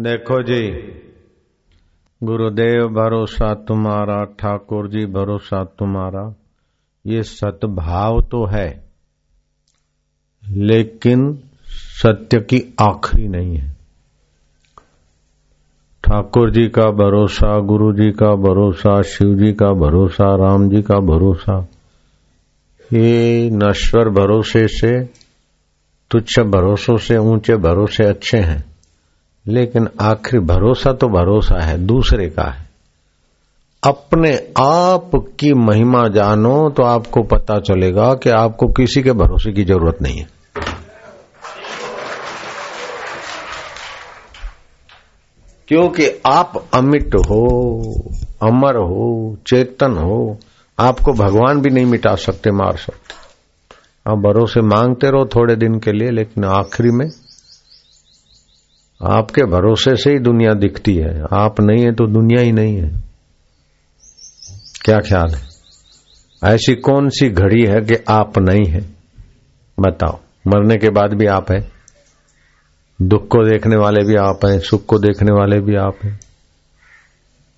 देखो जी, गुरुदेव भरोसा तुम्हारा, ठाकुर जी भरोसा तुम्हारा, ये सतभाव तो है, लेकिन सत्य की आखिरी नहीं है। ठाकुर जी का भरोसा, गुरु जी का भरोसा, शिव जी का भरोसा, राम जी का भरोसा, ये नश्वर भरोसे से, तुच्छ भरोसों से, ऊँचे भरोसे अच्छे हैं। लेकिन आखिरी भरोसा तो भरोसा है, दूसरे का है। अपने आप की महिमा जानो तो आपको पता चलेगा कि आपको किसी के भरोसे की ज़रूरत नहीं है। क्योंकि आप अमिट हो, अमर हो, चेतन हो, आपको भगवान भी नहीं मिटा सकते, मार सकते। आप भरोसे मांगते रहो थोड़े दिन के लिए, लेकिन आखिरी में आपके भरोसे से ही दुनिया दिखती है। आप नहीं है तो दुनिया ही नहीं है। क्या ख्याल है? ऐसी कौन सी घड़ी है कि आप नहीं है? बताओ। मरने के बाद भी आप है? दुख को देखने वाले भी आप हैं, सुख को देखने वाले भी आप हैं।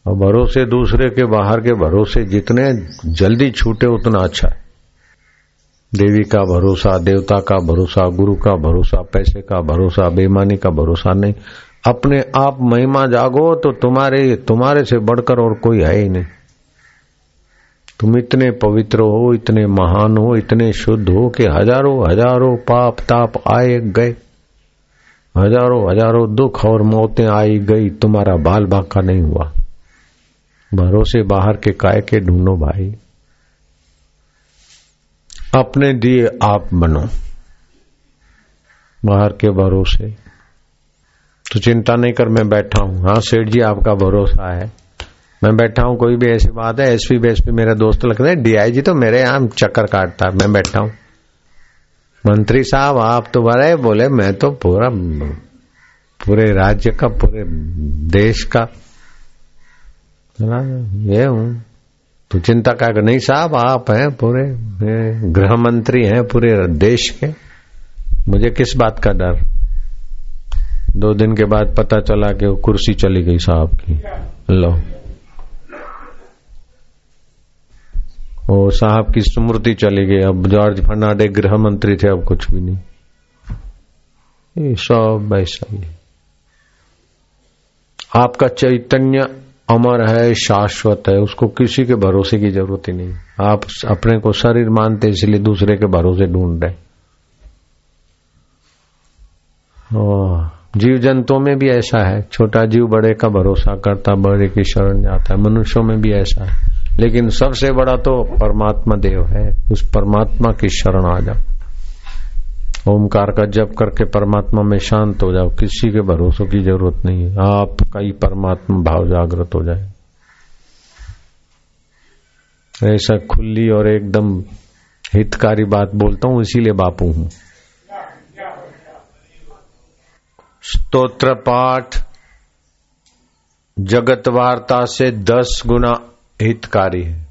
और भरोसे दूसरे के, बाहर के भरोसे जितने जल्दी छूटे उतना अच्छा है। देवी का भरोसा, देवता का भरोसा, गुरु का भरोसा, पैसे का भरोसा, बेईमानी का भरोसा नहीं। अपने आप महिमा जागो तो तुम्हारे तुम्हारे से बढ़कर और कोई है ही नहीं। तुम इतने पवित्र हो, इतने महान हो, इतने शुद्ध हो कि हज़ारों हज़ारों पाप ताप आए गए। हज़ारों हज़ारों दुख और मौतें आई गई, तुम्हारा बाल बाका नहीं हुआ। भरोसे बाहर के काय के ढूंढो भाई। अपने दिए आप बनो। बाहर के भरोसे। तो चिंता नहीं कर, मैं बैठा हूँ। हाँ सेठ जी, आपका भरोसा है। मैं बैठा हूँ, कोई भी ऐसी बात है, एसपी बेसपी मेरा दोस्त लगता है, डीआईजी तो मेरे यहाँ चक्कर काटता है, मैं बैठा हूँ। मंत्री साहब, आप तो बड़े बोले, मैं तो पूरा, पूरे राज्य का, पूरे देश का ये हूँ। तो चिंता का नहीं साहब, आप हैं पूरे गृह मंत्री हैं पूरे देश के। मुझे किस बात का डर? दो दिन के बाद पता चला कि वो कुर्सी चली गई साहब की। लो। ओ, साहब की स्मृति चली गई। अब जॉर्ज फर्नाडे गृह मंत्री थे, अब कुछ भी नहीं। ये सब ऐसा ही। आपका चैतन्य अमर है, शाश्वत है, उसको किसी के भरोसे की ज़रूरत ही नहीं। आप अपने को शरीर मानते इसलिए दूसरे के भरोसे ढूंढ रहे जीव जंतुओं में भी ऐसा है। छोटा जीव बड़े का भरोसा करता, बड़े की शरण जाता है। मनुष्यों में भी ऐसा है। लेकिन सबसे बड़ा तो परमात्मा देव है। उस परमात्मा की शरण आ जाओ। ओमकार का जप करके परमात्मा में शांत हो जाओ, किसी के भरोसों की ज़रूरत नहीं है। आपका ही परमात्मा भाव जागृत हो जाए। ऐसा खुली और एकदम हितकारी बात बोलता हूँ, इसीलिए बापू हूँ। स्तोत्र पाठ, जगत वार्ता से दस गुना हितकारी है।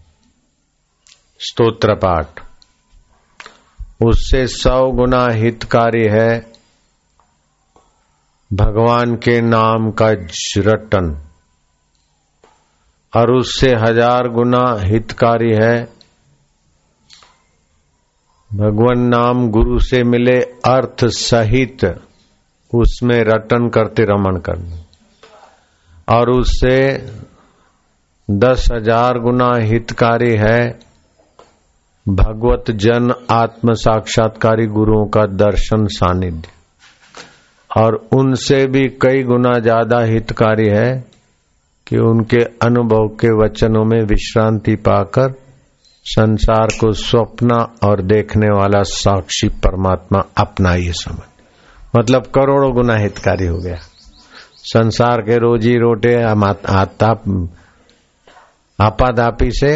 स्तोत्र पाठ। उससे सौ गुना हितकारी है भगवान के नाम का रटन और उससे हज़ार गुना हितकारी है भगवान नाम गुरु से मिले अर्थ सहित उसमें रटन करते रमन करना। और उससे दस हज़ार गुना हितकारी है भगवत जन आत्म साक्षात्कारी गुरुओं का दर्शन सानिध्य। और उनसे भी कई गुना ज़्यादा हितकारी है कि उनके अनुभव के वचनों में विश्रांति पाकर संसार को स्वप्न और देखने वाला साक्षी परमात्मा अपना ये समझ। मतलब करोड़ों गुना हितकारी हो गया। संसार के रोजी रोटे आपादापी से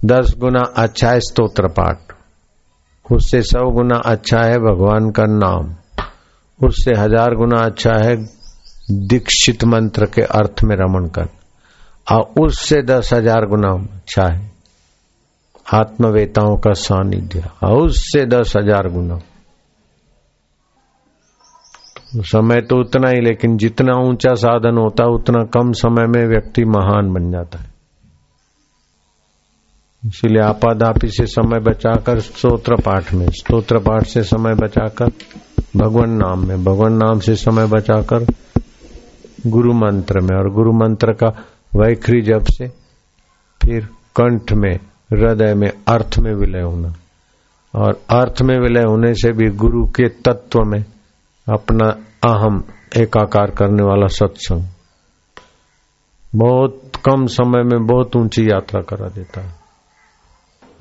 दस गुना अच्छा है स्तोत्र पाठ। उससे सौ गुना अच्छा है भगवान का नाम। उससे हज़ार गुना अच्छा है दीक्षित मंत्र के अर्थ में रमन कर। और उससे दस हज़ार गुना अच्छा है आत्मवेताओं का सानिध्य। और उससे दस हज़ार गुना। समय तो उतना ही, लेकिन जितना ऊँचा साधन होता है उतना कम समय में व्यक्ति महान बन जाता है। इसलिए आपादापी से समय बचाकर स्तोत्र पाठ में, स्तोत्र पाठ से समय बचाकर भगवान नाम में, भगवान नाम से समय बचाकर गुरु मंत्र में और गुरु मंत्र का वैखरी जब से फिर कंठ में, हृदय में, अर्थ में विलय होना। और अर्थ में विलय होने से भी गुरु के तत्व में अपना अहम एकाकार करने वाला सत्संग बहुत कम समय में बहुत ऊँची यात्रा करा देता है।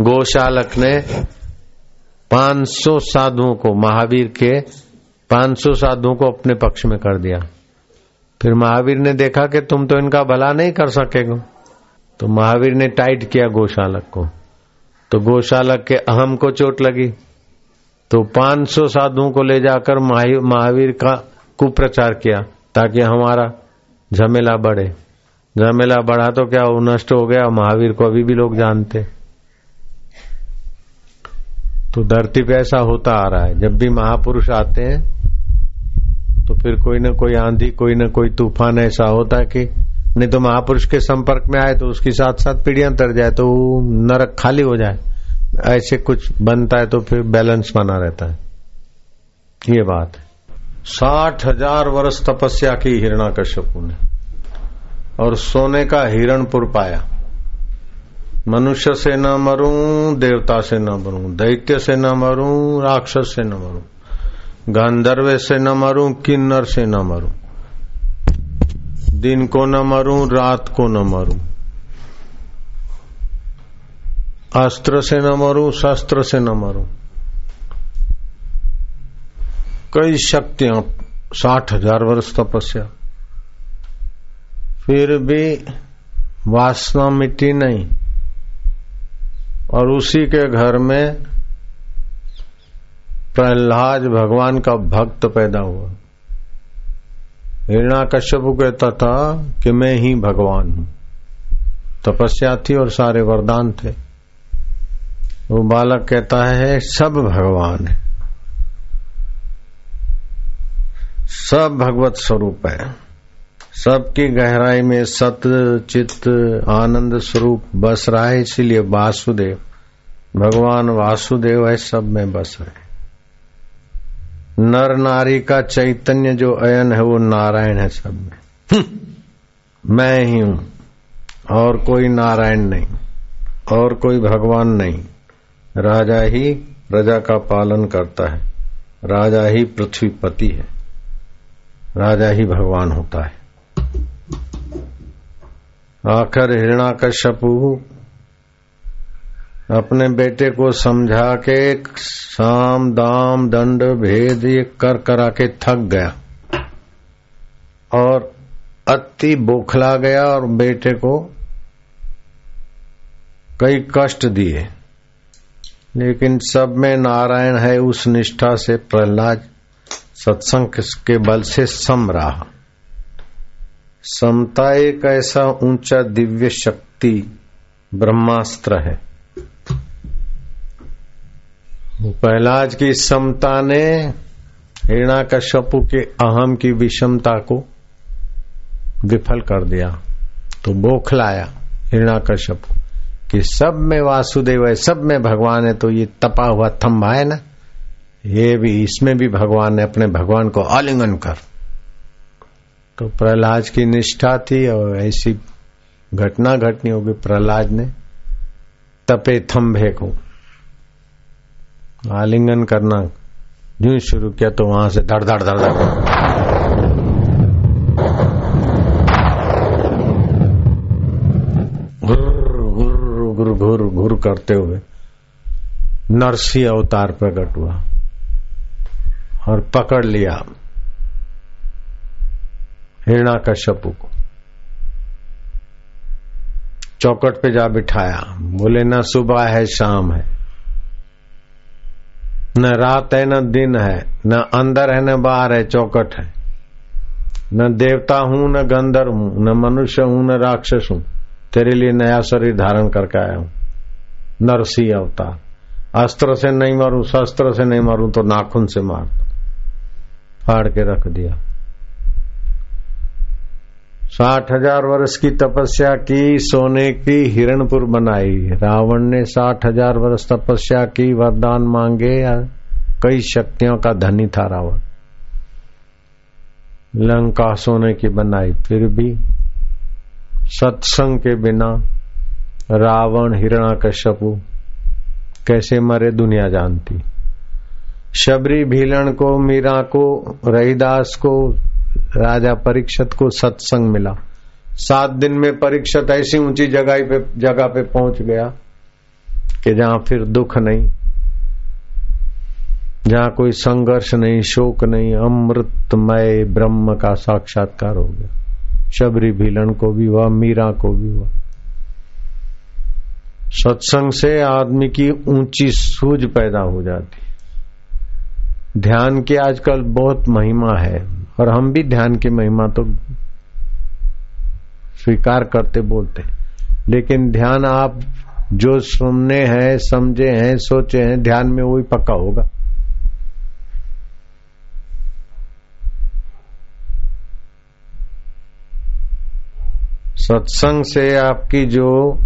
गोशालक ने 500 साधुओं को, महावीर के 500 साधुओं को अपने पक्ष में कर दिया। फिर महावीर ने देखा कि तुम तो इनका भला नहीं कर सकेगा। तो महावीर ने टाइट किया गोशालक को। तो गोशालक के अहम को चोट लगी। तो 500 साधुओं को ले जाकर महावीर का कुप्रचार किया, ताकि हमारा झमेला बढ़े। झमेला बढ़ा तो क्या वो नष्ट हो गया? महावीर को अभी भी लोग जानते। तो धरती पे ऐसा होता आ रहा है। जब भी महापुरुष आते हैं तो फिर कोई न कोई आंधी, कोई न कोई तूफ़ान ऐसा होता है कि नहीं तो महापुरुष के संपर्क में आए तो उसकी साथ साथ पीढ़ियाँ तर जाए तो नरक खाली हो जाए। ऐसे कुछ बनता है तो फिर बैलेंस बना रहता है। ये बात है। साठ हज़ार वर्ष तपस्या की हिरणा कश्यपु ने और सोने का हिरणपुर पाया। मनुष्य से न मरूं, देवता से न मरूं, दैत्य से न मरूं, राक्षस से न मरूं, गांधर्व से न मरूं, किन्नर से न मरूं, दिन को न मरूं, रात को न मरूं, अस्त्र से न मरूं, शस्त्र से न मरूं। कई शक्तियाँ साठ हज़ार वर्ष तपस्या। फिर भी वासना मिट्टी नहीं। और उसी के घर में प्रहलाद भगवान का भक्त पैदा हुआ। हिरणा कश्यप कहता था कि मैं ही भगवान हूँ। तपस्या थी और सारे वरदान थे। वो बालक कहता है, सब भगवान है। सब भगवत स्वरूप है। सबकी गहराई में सत चित्त आनंद स्वरूप बस रहा है इसीलिए वासुदेव। भगवान वासुदेव है सब में बस रहे नर नारी का चैतन्य जो अयन है वो नारायण है सब में। हम्म, मैं ही हूँ और कोई नारायण नहीं और कोई भगवान नहीं। राजा ही प्रजा का पालन करता है राजा ही पृथ्वीपति है राजा ही भगवान होता है। आखिर हिरणा हिरणाकश्यपु अपने बेटे को समझा के साम दाम दंड भेद ये कर करा के थक गया। और अति बोखला गया और बेटे को कई कष्ट दिए। लेकिन सब में नारायण है उस निष्ठा से प्रहलाद सत्संग के बल से सम रहा समता एक ऐसा ऊँचा दिव्य शक्ति ब्रह्मास्त्र है। पहलाज की समता ने हिरणा कश्यपु के अहम की विषमता को विफल कर दिया तो बोखलाया हिरणा कश्यपु कि सब में वासुदेव है, सब में भगवान है तो ये तपा हुआ थम्बा है ना? ये भी, इसमें भी भगवान है अपने भगवान को आलिंगन कर तो प्रहलाद की निष्ठा थी और ऐसी घटना घटनी होगी प्रहलाद ने। तपे थम्भे को। आलिंगन करना। यूँ शुरू किया तो वहाँ से धड़ धड़ धड़ धड़। घुर घुर करते हुए नरसी अवतार प्रकट हुआ और पकड़ लिया। हिरणा कश्यपु को। चौकट पे जा बिठाया। बोले, न सुबह है, शाम है। न रात है, न दिन है। न अंदर है, न बाहर है, चौकट है। न देवता हूँ, न गंधर हूँ, न मनुष्य हूँ, न राक्षस हूँ। तेरे लिए नया शरीर धारण करके आया हूँ। नरसी अवतार। अस्त्र से नहीं मारू, शस्त्र से नहीं मारू तो नाखून से मार फाड़ के रख दिया। साठ हज़ार वर्ष की तपस्या की, सोने की हिरणपुर बनाई। रावण ने साठ हज़ार वर्ष तपस्या की, वरदान मांगे कई शक्तियों का धनी था रावण। लंका सोने की बनाई, फिर भी सत्संग के बिना रावण हिरणा कश्यपु कैसे मरे दुनिया जानती। शबरी भीलन को, मीरा को, रहीदास को राजा परीक्षत को सत्संग मिला। सात दिन में परीक्षत ऐसी ऊँची जगह पे जगह पे पहुँच गया कि जहाँ फिर दुख नहीं, जहाँ कोई संघर्ष नहीं, शोक नहीं, अमृतमय ब्रह्म का साक्षात्कार हो गया। शबरी भीलन को भी हुआ, मीरा को भी हुआ। सत्संग से आदमी की ऊँची सूझ पैदा हो जाती। ध्यान की आजकल बहुत महिमा है। और हम भी ध्यान की महिमा तो स्वीकार करते बोलते लेकिन ध्यान आप जो सुनने हैं, समझे हैं, सोचे हैं, ध्यान में वही पक्का होगा। सत्संग से आपकी जो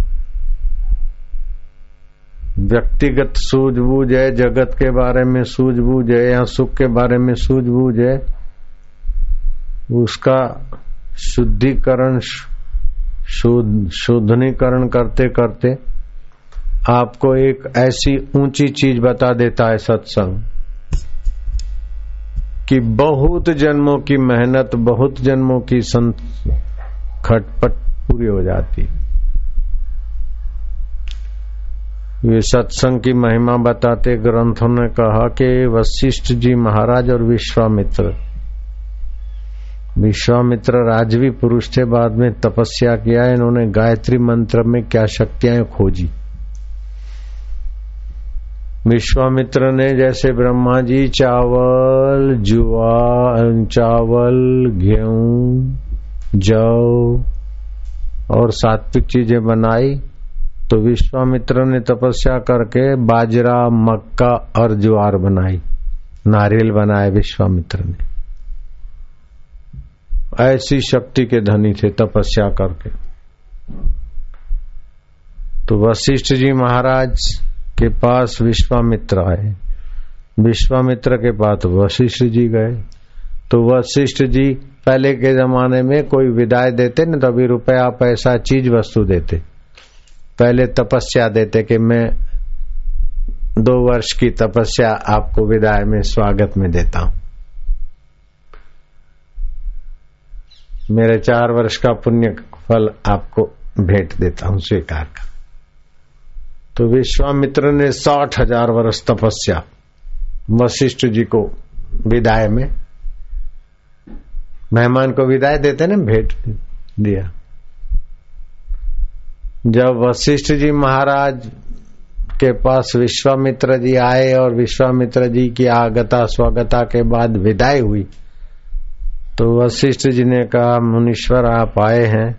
व्यक्तिगत सूझबूझ है, जगत के बारे में सूझबूझ है, या सुख के बारे में सूझबूझ है, उसका शुद्धिकरण शुद्धनीकरण करते करते आपको एक ऐसी ऊँची चीज़ बता देता है सत्संग कि बहुत जन्मों की मेहनत, बहुत जन्मों की संत खटपट पूरी हो जाती है। ये सत्संग की महिमा बताते ग्रंथों ने कहा कि वशिष्ठ जी महाराज और विश्वामित्र। विश्वामित्र राजवी पुरुष थे, बाद में तपस्या किया, इन्होंने गायत्री मंत्र में क्या शक्तियाँ खोजी। विश्वामित्र ने जैसे ब्रह्मा जी, चावल, जुआ, चावल, गेहूँ, जौ और सात्विक चीज़ें बनाई। तो विश्वामित्र ने तपस्या करके बाजरा, मक्का और ज्वार बनाई। नारियल बनाए विश्वामित्र ने। ऐसी शक्ति के धनी थे तपस्या करके। तो वशिष्ठ जी महाराज के पास विश्वामित्र आए। विश्वामित्र के पास वशिष्ठ जी गए। तो वशिष्ठ जी पहले के जमाने में कोई विदाई देते न तो अभी रुपया, पैसा, चीज़ वस्तु देते। पहले तपस्या देते कि मैं दो वर्ष की तपस्या आपको विदाई में स्वागत में देता हूँ। मेरे चार वर्ष का पुण्य फल आपको भेंट देता हूँ, स्वीकार का तो विश्वामित्र ने साठ हज़ार वर्ष तपस्या वशिष्ठ जी को विदाई में, मेहमान को विदाई देते ना, भेंट दिया। जब वशिष्ठ जी महाराज के पास विश्वामित्र जी आए और विश्वामित्र जी की आगता स्वागता के बाद विदाई हुई तो वशिष्ठ जी ने कहा, मुनीश्वर, आप आए हैं।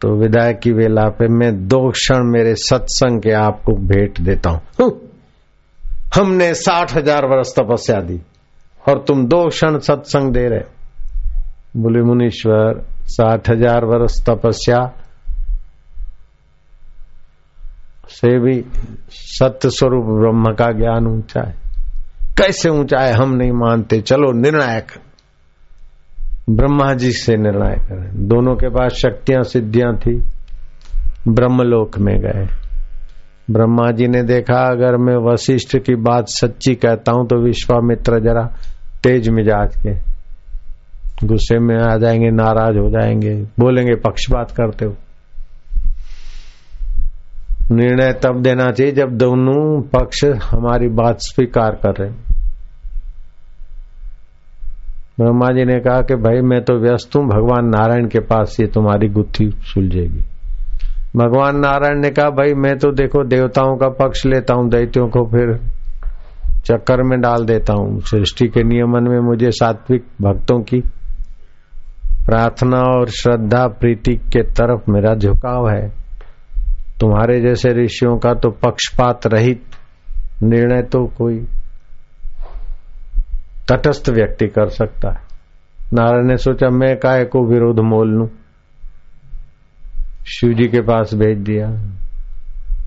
तो विदाई की वेला पे मैं दो क्षण मेरे सत्संग के आपको भेंट देता हूँ। हमने साठ हज़ार वर्ष तपस्या दी और तुम दो क्षण सत्संग दे रहे। बोले, मुनीश्वर, साठ हज़ार वर्ष तपस्या से भी सत्य स्वरूप ब्रह्म का ज्ञान ऊँचा है। कैसे ऊँचा है हम नहीं मानते। चलो निर्णायक। ब्रह्मा जी से निर्णय करें दोनों के पास शक्तियाँ, सिद्धियाँ थी। ब्रह्मलोक में गए। ब्रह्मा जी ने देखा, अगर मैं वशिष्ठ की बात सच्ची कहता हूँ तो विश्वामित्र जरा तेज मिजाज के। गुस्से में आ जाएँगे, नाराज़ हो जाएँगे। बोलेंगे, पक्षपात करते हो। निर्णय तब देना चाहिए जब दोनों पक्ष हमारी बात स्वीकार कर रहे ब्रह्मा जी ने कहा कि भाई, मैं तो व्यस्त हूँ, भगवान नारायण के पास ये तुम्हारी गुत्थी सुलझेगी। भगवान नारायण ने कहा, भाई, मैं तो देखो, देवताओं का पक्ष लेता हूँ, दैत्यों को फिर चक्कर में डाल देता हूँ। सृष्टि के नियमन में मुझे सात्विक भक्तों की प्रार्थना और श्रद्धा, प्रीति के तरफ़ मेरा झुकाव है। तुम्हारे जैसे ऋषियों का तो पक्षपात रहित निर्णय तो कोई तटस्थ व्यक्ति कर सकता है। नारायण ने सोचा, मैं काय को विरोध मोल लू? शिव जी के पास भेज दिया।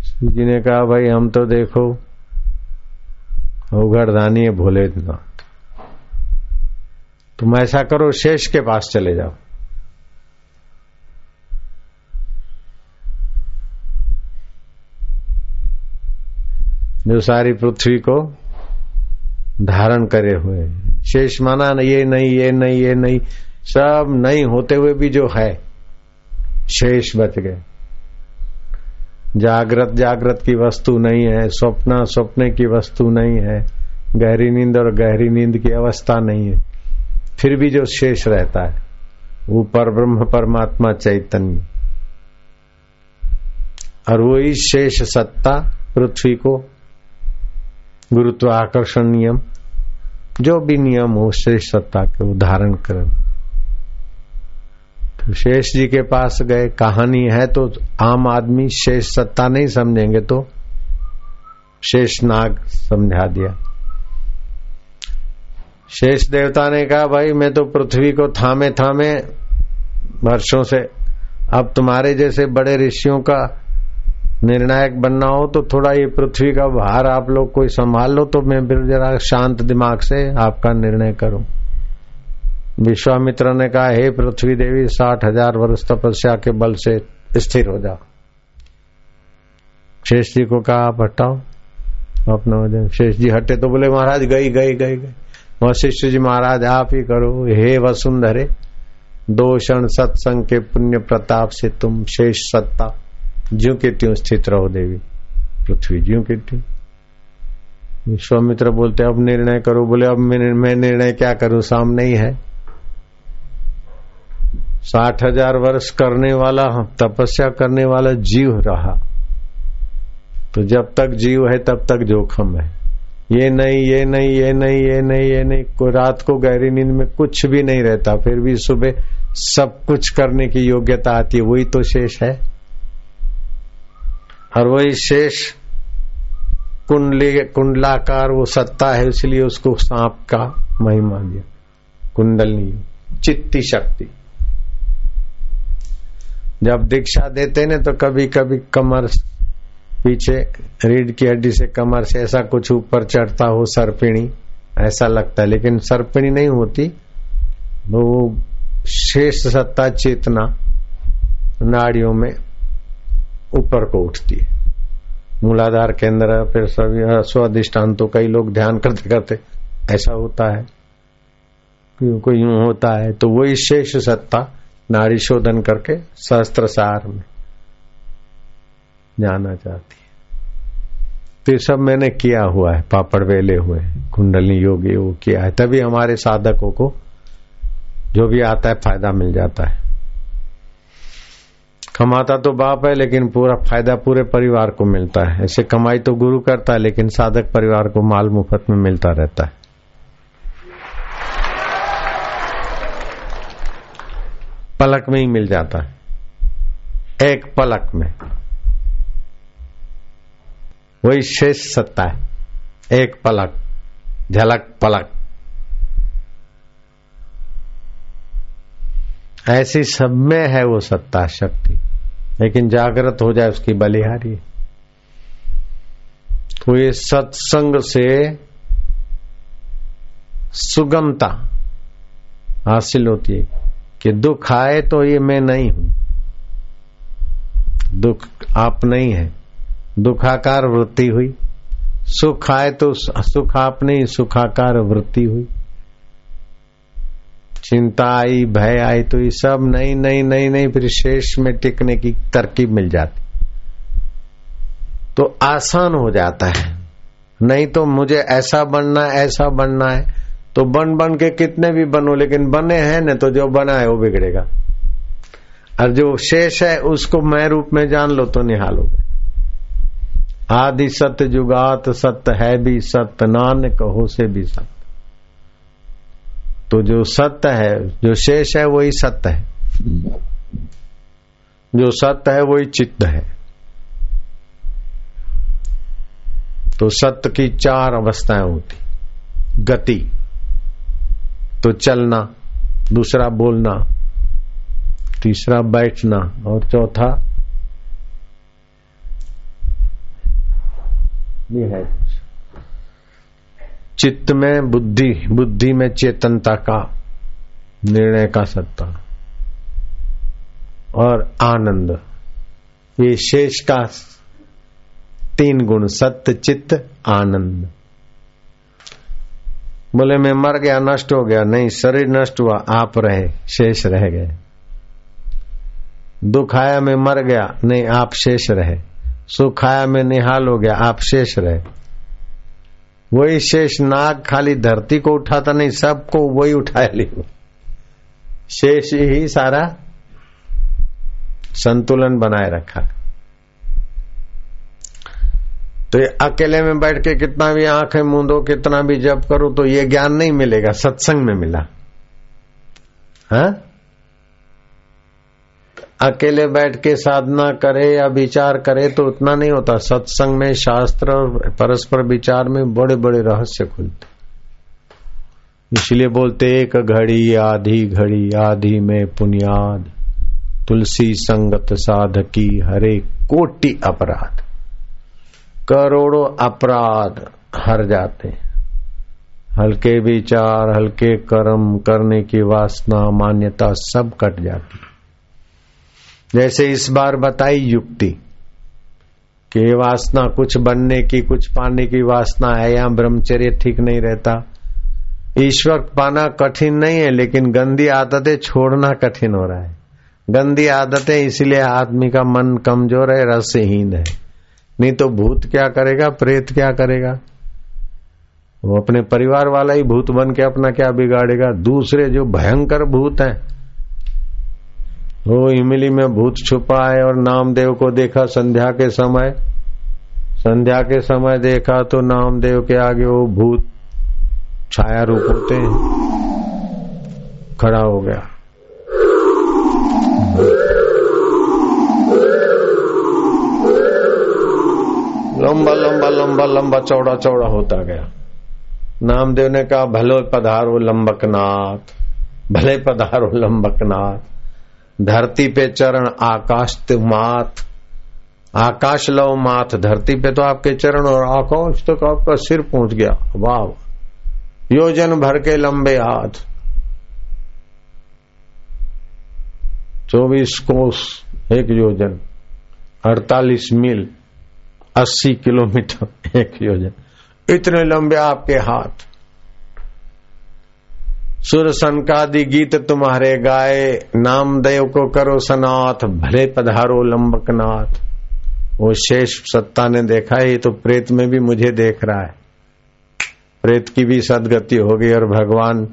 शिव जी ने कहा, भाई, हम तो देखो है भोलेनाथ। तुम ऐसा करो, शेष के पास चले जाओ। जो सारी पृथ्वी को धारण करे हुए। शेष माना ये नहीं ये नहीं ये नहीं। सब नहीं होते हुए भी जो है, शेष बच गए। जागृत जागृत की वस्तु नहीं है, स्वप्न स्वप्न की वस्तु नहीं है, गहरी नींद और गहरी नींद की अवस्था नहीं है। फिर भी जो शेष रहता है, वो पर ब्रह्म, परमात्मा, चैतन्य। और वही शेष सत्ता पृथ्वी को गुरुत्व आकर्षण नियम जो भी नियम हो, शेष सत्ता के उदाहरण कर। तो शेष जी के पास गए, कहानी है तो आम आदमी शेष सत्ता नहीं समझेंगे तो शेष नाग समझा दिया। शेष देवता ने कहा, भाई, मैं तो पृथ्वी को थामे थामे वर्षों से, अब तुम्हारे जैसे बड़े ऋषियों का निर्णायक बनना हो तो थोड़ा ये पृथ्वी का भार आप लोग कोई संभाल लो तो मैं फिर जरा शांत दिमाग से आपका निर्णय करूँ। विश्वामित्र ने कहा, हे पृथ्वी देवी, साठ हज़ार वर्ष तपस्या के बल से स्थिर हो जाओ। शेष जी को कहा, आप हटाओ, अपना वज़न। शेष जी हटे तो बोले, महाराज, गई गई गई गई। वशिष्ठ जी, महाराज, आप ही करो। हे वसुंधरे, दो क्षण सत्संग के पुण्य प्रताप से तुम शेष सत्ता ज्यो के त्यों स्थित रहो देवी, पृथ्वी ज्यो के त्यों विश्वामित्र बोलते, अब निर्णय करो। बोले, अब मैं निर्णय क्या करूँ? सामने ही है। साठ हज़ार वर्ष करने वाला, तपस्या करने वाला जीव रहा। तो जब तक जीव है, तब तक जोखम है। ये नहीं ये नहीं ये नहीं ये नहीं ये नहीं। कोई रात को गहरी नींद में कुछ भी नहीं रहता। फिर भी सुबह सब कुछ करने की योग्यता आती है। वही तो शेष है। और वही शेष कुंडली, कुंडलाकार वो सत्ता है, इसलिए उसको सांप का महिमा दिया। कुंडलनी, चित्ती शक्ति। जब दीक्षा देते ने तो कभी कभी कमर पीछे, रीढ़ की हड्डी से कमर से ऐसा कुछ ऊपर चढ़ता हो, सरपिणी, ऐसा लगता है। लेकिन सरपिणी नहीं होती, वो शेष सत्ता चेतना नाड़ियों में ऊपर को उठती है। मूलाधार केंद्र, फिर सभी स्वादिष्टान तो कई लोग ध्यान करते करते, ऐसा होता है। कोई यूँ होता है तो वही शेष सत्ता नारी शोधन करके सहस्त्र सार में जाना चाहती है। तो सब मैंने किया हुआ है, पापड़ वेले हुए कुंडली योगी वो किया है, तभी हमारे साधकों को जो भी आता है, फ़ायदा मिल जाता है। कमाता तो बाप है, लेकिन पूरा फ़ायदा पूरे परिवार को मिलता है। ऐसे कमाई तो गुरु करता है, लेकिन साधक परिवार को माल मुफ़्त में मिलता रहता है। पलक में ही मिल जाता है। एक पलक में। वही शेष सत्ता है। एक पलक, झलक पलक। ऐसी सब में है वो सत्ता शक्ति। लेकिन जागृत हो जाए उसकी बलिहारी। तो ये सत्संग से सुगमता हासिल होती है कि दुख आए तो ये मैं नहीं हूँ। दुख आप नहीं है। दुखाकार वृत्ति हुई। सुख आए तो सुख आप नहीं, सुखाकार वृत्ति हुई। चिंता आई भय आई तो ये सब नहीं नहीं नहीं नहीं फिर शेष में टिकने की तरकीब मिल जाती। तो आसान हो जाता है। नहीं तो मुझे ऐसा बनना है, ऐसा बनना है। तो बन बन के कितने भी बनो, लेकिन बने हैं न तो जो बना है वो बिगड़ेगा। और जो शेष है, उसको मैं रूप में जान लो तो निहाल गए आदि सत्य जुगात सत्य है भी सत्य नान कहो से भी सत्य। तो जो सत्य है, जो शेष है, वही सत्य है। जो सत्य है, वही चित्त है। तो सत्य की चार अवस्थाएँ होती। गति तो चलना, दूसरा बोलना, तीसरा बैठना, और चौथा, ये है। चित्त में बुद्धि बुद्धि में चेतनता का निर्णय का सत्ता और आनंद। ये शेष का तीन गुण सत्य चित्त, आनंद। बोले, मैं मर गया, नष्ट हो गया, नहीं, शरीर नष्ट हुआ, आप रहे, शेष रह गए। दुख आया, मैं मर गया, नहीं, आप शेष रहे। सुख आया, मैं निहाल हो गया, आप शेष रहे। वही शेष नाग खाली धरती को उठाता नहीं, सबको वही उठाया लियो शेष ही सारा संतुलन बनाए रखा। तो ये अकेले में बैठ के कितना भी आँखें मूंदो कितना भी जप करो तो ये ज्ञान नहीं मिलेगा, सत्संग में मिला। हा? अकेले बैठ के साधना करे या विचार करे तो उतना नहीं होता। सत्संग में शास्त्र और परस्पर विचार में बड़े बड़े रहस्य खुलते इसलिए बोलते, एक घड़ी, आधी घड़ी, आधी में पुनियाद। तुलसी संगत साधकी, हरे कोटि अपराध। करोड़ों अपराध हर जाते हल्के विचार, हल्के कर्म, करने की वासना, मान्यता सब कट जाती जैसे इस बार बताई युक्ति कि वासना कुछ बनने की, कुछ पाने की वासना है या ब्रह्मचर्य ठीक नहीं रहता। ईश्वर पाना कठिन नहीं है, लेकिन गंदी आदतें छोड़ना कठिन हो रहा है। गंदी आदतें इसलिए आदमी का मन कमज़ोर है, रसहीन है। नहीं तो भूत क्या करेगा, प्रेत क्या करेगा? वो अपने परिवार वाला ही भूत बन के अपना क्या बिगाड़ेगा? दूसरे जो भयंकर भूत हैं वो इमली में भूत छुपा है और नामदेव को देखा संध्या के समय। संध्या के समय देखा तो नामदेव के आगे वो भूत छाया रूप होते हैं। खड़ा हो गया। लंबा लंबा लंबा लंबा चौड़ा चौड़ा होता गया। नामदेव ने कहा, भले पधारो लंबकनाथ, भले पधारो लंबकनाथ धरती पे चरण आकाश मात। आकाश लव माथ धरती पे तो आपके चरण और आकाश तो आपका सिर पहुँच गया। वाह। योजन भर के लंबे हाथ। चौबीस कोस, एक योजन। अड़तालीस मील, अस्सी किलोमीटर, एक योजन। इतने लंबे आपके हाथ। सुर सनकादि गीत तुम्हारे गाए नामदेव को करो सनाथ, भले पधारो लंबकनाथ। वो शेष सत्ता ने देखा है तो प्रेत में भी मुझे देख रहा है। प्रेत की भी सदगति हो गई और भगवान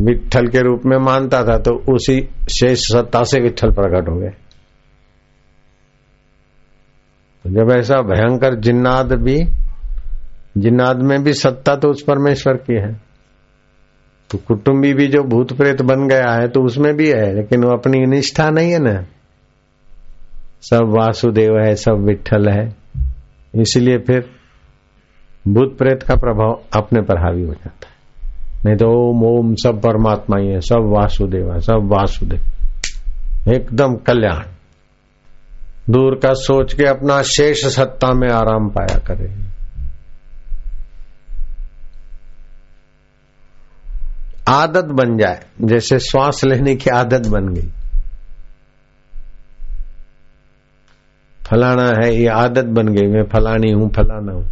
विठल के रूप में मानता था तो उसी शेष सत्ता से विठल प्रकट हो गए। तो जब ऐसा भयंकर जिन्नाद भी, जिन्नाद में भी सत्ता तो उस परमेश्वर की है। तो कुटुंबी भी जो भूत प्रेत बन गया है तो उसमें भी है, लेकिन वो अपनी निष्ठा नहीं है ना। सब वासुदेव है, सब विठल है। इसलिए फिर भूत प्रेत का प्रभाव अपने पर हावी हो जाता है। नहीं तो ओम ओम सब परमात्मा ही है, सब वासुदेव है, सब वासुदेव। एकदम कल्याण। दूर का सोच के अपना शेष सत्ता में आराम पाया करे। आदत बन जाए। जैसे श्वास लेने की आदत बन गई। फलाना है, ये आदत बन गई, मैं फलानी हूँ, फलाना हूँ।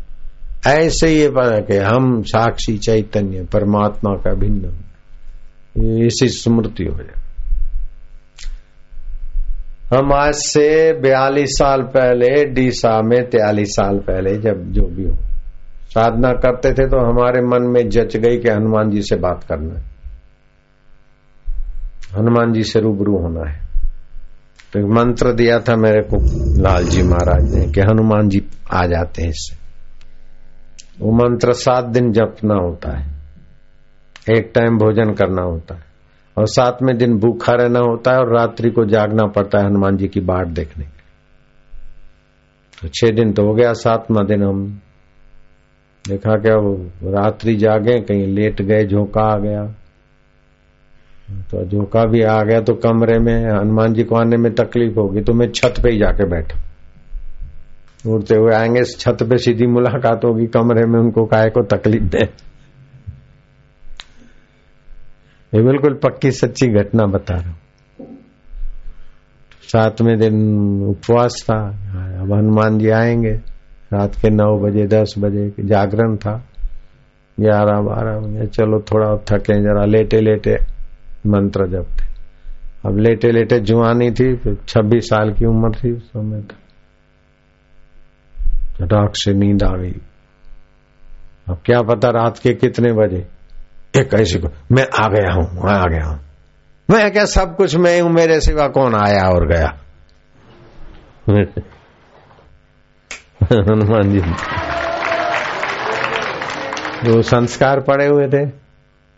ऐसे ये पता कि हम साक्षी चैतन्य, परमात्मा का भिन्न इसी स्मृति हो जाए। हम आज से बयालीस साल पहले, डीसा में तयालीस साल पहले, जब जो भी हो। साधना करते थे तो हमारे मन में जच गई कि हनुमान जी से बात करना है। हनुमान जी से रूबरू होना है। तो एक मंत्र दिया था मेरे को लाल जी महाराज ने कि हनुमान जी आ जाते हैं इससे। वो मंत्र सात दिन जपना होता है। एक टाइम भोजन करना होता है। और सातवें दिन भूखा रहना होता है और रात्रि को जागना पड़ता है हनुमान जी की बाट देखने। के तो छह दिन तो हो गया, सातवा दिन हम देखा क्या वो रात्रि जागे, कहीं लेट गए, झोंका आ गया। तो झोंका भी आ गया तो कमरे में, हनुमान जी को आने में तकलीफ़ होगी तो मैं छत पे ही जाके बैठा। उड़ते हुए आएँगे छत पे सीधी मुलाकात होगी, कमरे में उनको काय को तकलीफ़ दे। ये बिल्कुल पक्की सच्ची घटना बता रहा हूँ। सातवें दिन उपवास था, अब हनुमान जी आएँगे। रात के नौ बजे, दस बजे जागरण था। ग्यारह, बारह बजे, चलो थोड़ा थके जरा लेटे लेटे मंत्र जब थे अब लेटे लेटे जुआनी थी छब्बीस साल की उम्र थी उस समय चटाक से नींद आ गई। अब क्या पता रात के कितने बजे। एक ऐसी को, मैं आ गया हूँ, मैं आ गया हूँ। मैं क्या सब कुछ, मैं हूँ, मेरे सिवा कौन आया और गया? हनुमान जी। जो संस्कार पड़े हुए थे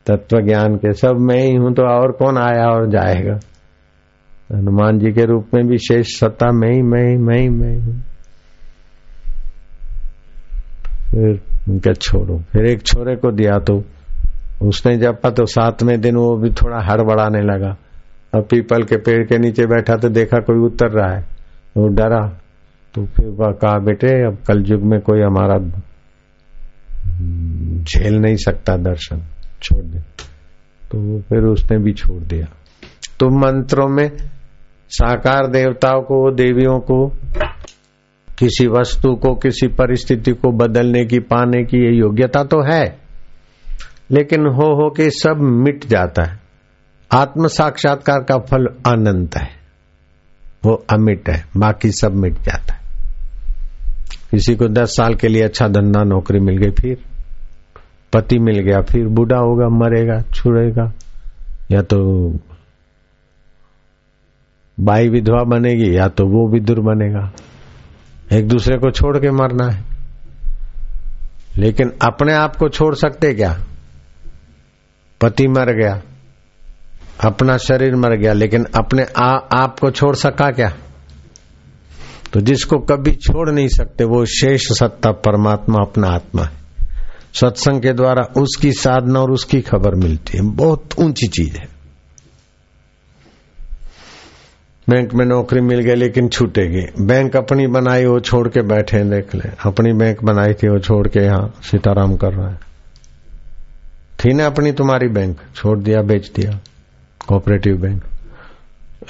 तत्व ज्ञान के सब मैं ही हूँ तो और कौन आया और जाएगा? हनुमान जी के रूप में भी शेष सत्ता मैं ही मैं ही मैं ही, मैं हूँ। फिर उनका छोड़ो फिर एक छोरे को दिया तो उसने जब तो सातवें दिन वो भी थोड़ा हड़बड़ाने लगा। अब पीपल के पेड़ के नीचे बैठा तो देखा कोई उतर रहा है। वो डरा। तो फिर कहा, बेटे, अब कल युग में कोई हमारा झेल नहीं सकता दर्शन, छोड़ दे। तो फिर उसने भी छोड़ दिया। तो मंत्रों में साकार देवताओं को, देवियों को, किसी वस्तु को, किसी परिस्थिति को बदलने की, पाने की ये योग्यता तो है, लेकिन हो हो के सब मिट जाता है। आत्म साक्षात्कार का फल अनंत है, वो अमिट है, बाकी सब मिट जाता है। किसी को दस साल के लिए अच्छा धंधा नौकरी मिल गई फिर पति मिल गया फिर बूढ़ा होगा मरेगा छुड़ेगा या तो बाई विधवा बनेगी या तो वो विदुर बनेगा। एक दूसरे को छोड़ के मरना है। लेकिन अपने आप को छोड़ सकते क्या? पति मर गया अपना शरीर मर गया लेकिन अपने आ, आप को छोड़ सका क्या? तो जिसको कभी छोड़ नहीं सकते, वो शेष सत्ता परमात्मा अपना आत्मा है। सत्संग के द्वारा उसकी साधना और उसकी खबर मिलती है। बहुत ऊँची चीज़ है। बैंक में नौकरी मिल गई, लेकिन छूटेगी। बैंक अपनी बनाई, वो छोड़ के बैठे देख ले। अपनी बैंक बनाई थी, वो छोड़ के यहाँ सीताराम कर रहा है। थी ना अपनी तुम्हारी बैंक? छोड़ दिया, बेच दिया। Cooperative bank.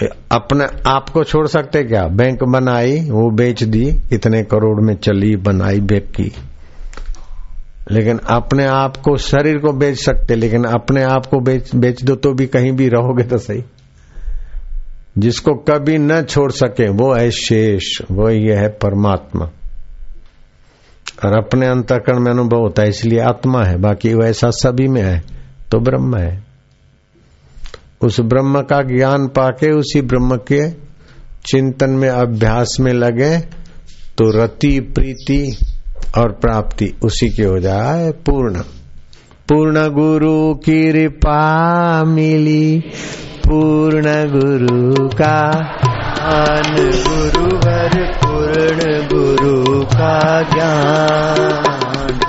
अपने आप को छोड़ सकते क्या? बैंक बनाई, वो बेच दी कितने करोड़ में चली, बनाई बैंक की। लेकिन अपने आप को शरीर को बेच सकते, लेकिन अपने आप को बेच बेच दो तो भी कहीं भी रहोगे तो सही। जिसको कभी न छोड़ सके, वो है शेष, वो ये है परमात्मा। और अपने अंतकरण में अनुभव होता है, इसलिए आत्मा है, बाकी वैसा सभी में है तो ब्रह्म है। उस ब्रह्म का ज्ञान पाके उसी ब्रह्म के चिंतन में, अभ्यास में लगे तो रति, प्रीति और प्राप्ति उसी की हो जाए पूर्ण। पूर्ण गुरु की कृपा मिली, पूर्ण गुरु का ज्ञान। गुरुवर पूर्ण गुरु का ज्ञान।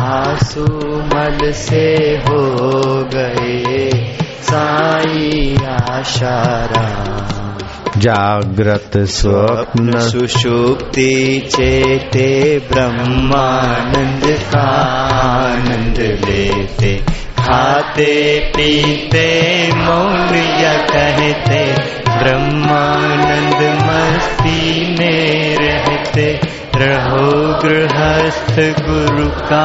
आँसू मल से हो गए। साई आशारा जाग्रत स्वप्न सुषुप्ति चेते ब्रह्मानंद का आनंद लेते। खाते पीते मौन या कहते। ब्रह्मानंद मस्ती में रहते। गृहस्थ गुरु का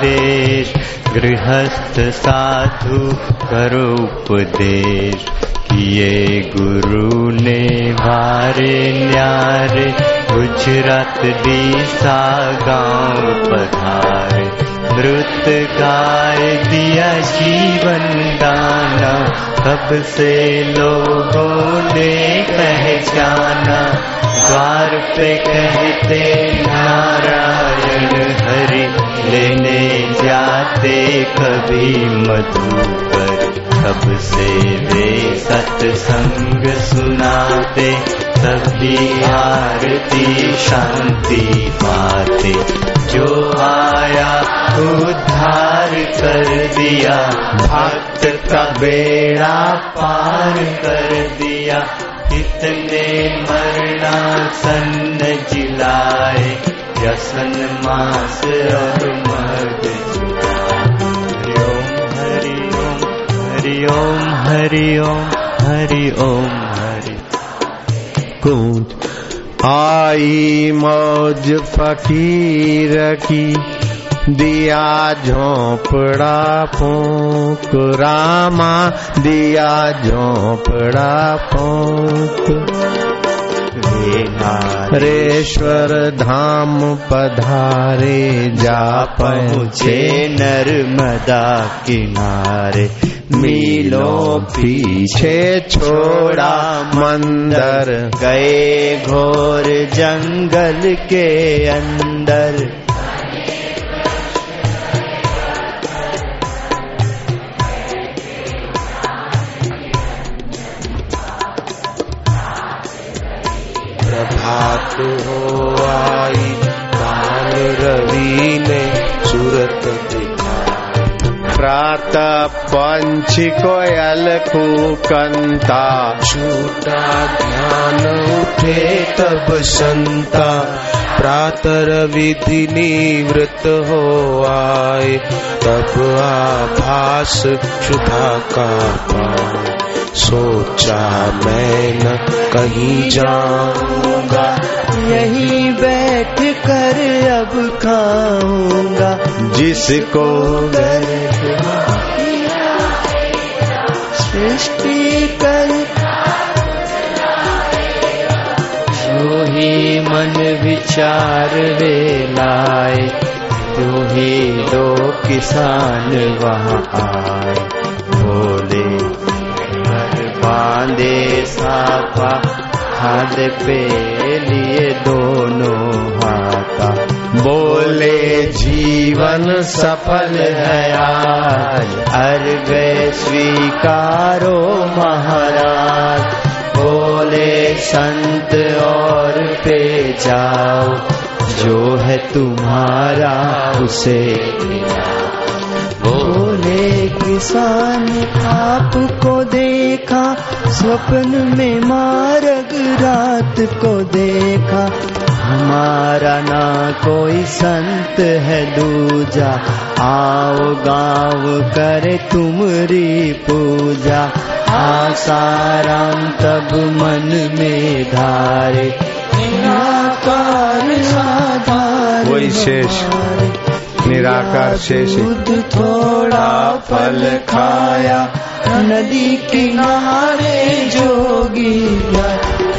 देश गृहस्थ साधु करो उपदेश किए गुरु ने भारे न्यारे गुजरात दीसा गांव पधारे मृत गाय दिया जीवन दाना। कब से लोगों ने पहचाना? द्वार पे कहते नारायण हरि लेने जाते कभी मधुकर। कब से वे सत्संग सुनाते सभी आरती, शांति पाते जो आया, उद्धार कर दिया। भक्त का बेड़ा पार कर दिया। कितने मरना सन्न जिलाए। व्यसन, मास और मर्द ओम, हरि ओम हरि ओम हरि ओम, हरि कूंज आई मौज फकीर की, दिया झोंपड़ा फूक। रामा, दिया झोंपड़ा फूक। रेश्वर धाम पधारे, जा पहुँचे नर्मदा किनारे। मिलो पीछे छोड़ा मंदर, गए घोर जंगल के अंदर। प्रभात हो आई काल रवि ने सूरत प्रातः पंच कोयल कूकंता छूटा ध्यान उठे तब संता। प्रातर विधि निवृत्त हो आए तब आभास क्षुधा का पाए। सोचा मैं न कहीं जाऊँगा। यही बैठ कर अब खाऊँगा। जिसको सृष्टि कर जो ही मन विचार वे लाए जो ही दो किसान वहाँ आए। बोले घर बांधे साफा हाथ पे लिए दोनों बोले, जीवन सफल है आज। अर्घ स्वीकारो महाराज। बोले, संत और पे जाओ जो है तुम्हारा उसे बोले, किसान आपको देखा, स्वप्न में मार्ग रात को देखा हमारा ना कोई संत है दूजा। आओ गाँव करे तुमरी पूजा। आसाराम तब मन में धारे। निराकार वही शेष निराकार शेष दूध थोड़ा फल खाया। नदी किनारे जोगी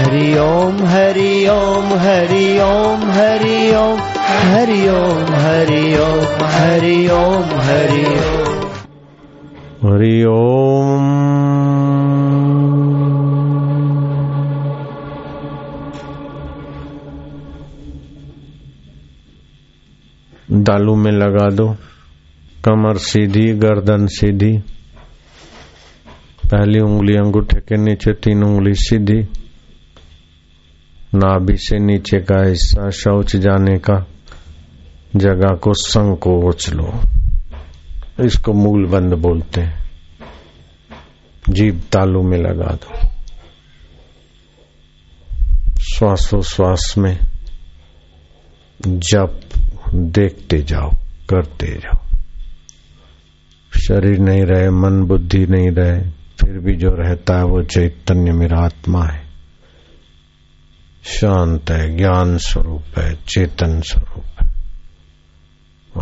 हरि ओम हरि ओम हरि ओम हरि ओम हरि ओम हरि ओम हरि ओम हरि ओम। हरि ओम। दालू में लगा दो, कमर सीधी, गर्दन सीधी। पहली उंगली अंगूठे के नीचे, तीन उंगली सीधी। नाभि से नीचे का हिस्सा शौच जाने का जगह को संकोच लो। इसको मूल बंद बोलते हैं। जीभ तालू में लगा दो। श्वासोश्वास में जप देखते जाओ, करते जाओ। शरीर नहीं रहे, मन बुद्धि नहीं रहे, फिर भी जो रहता है वो चैतन्य मेरा आत्मा है। शांत है ज्ञान स्वरूप है, चेतन स्वरूप है।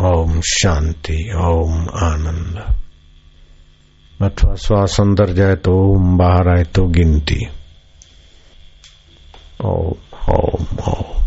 ओम शांति, ओम आनंद। अथवा श्वास अंदर जाए तो ओम, बाहर आए तो गिनती। ओम ओम ओम।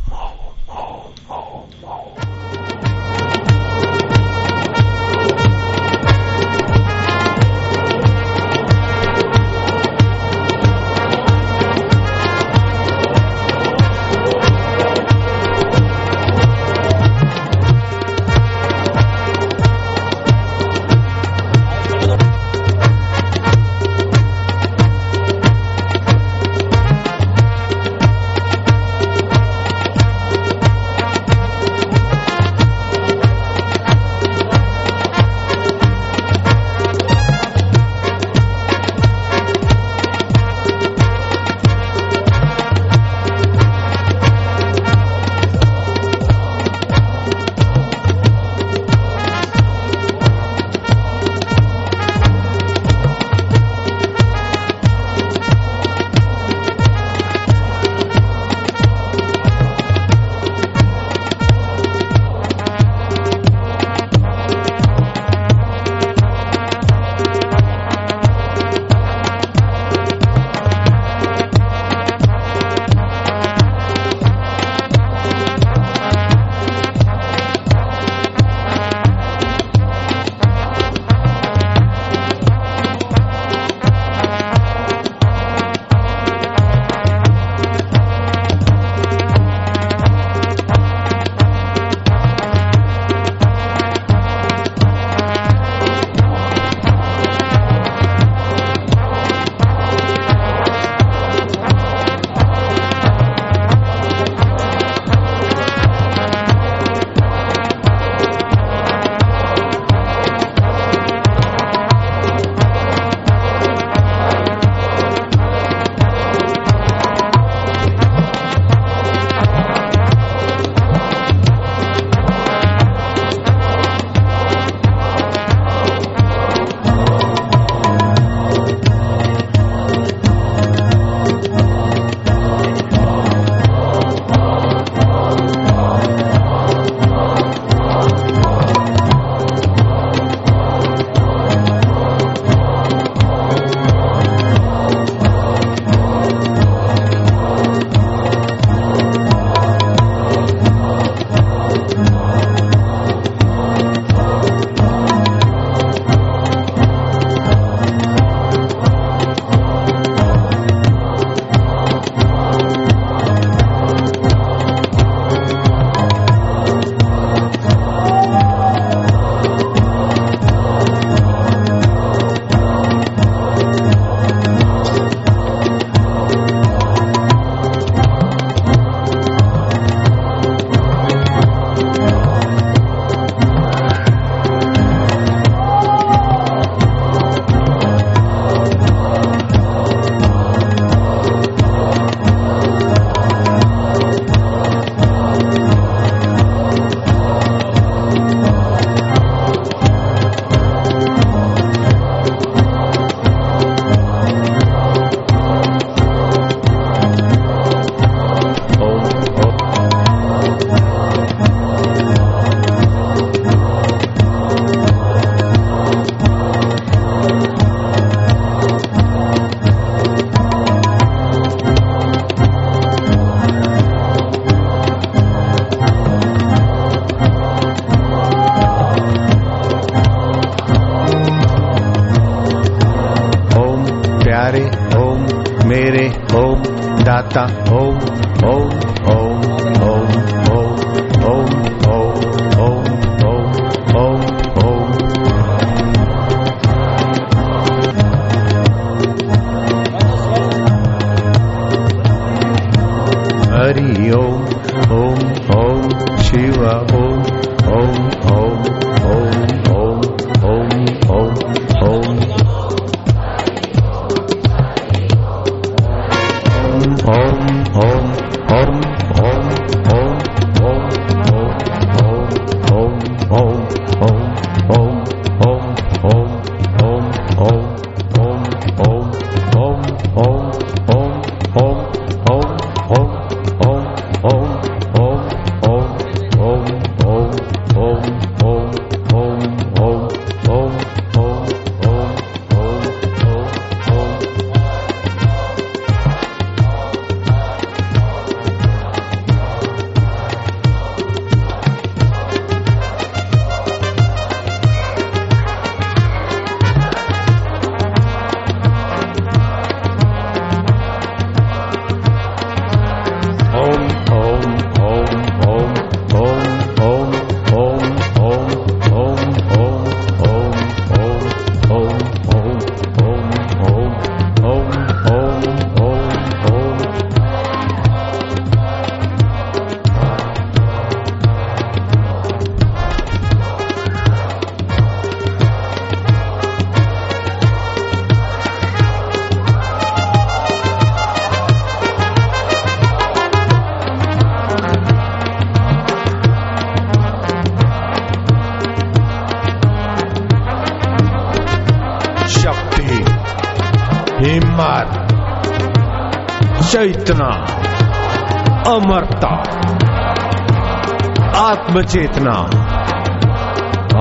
चेतना।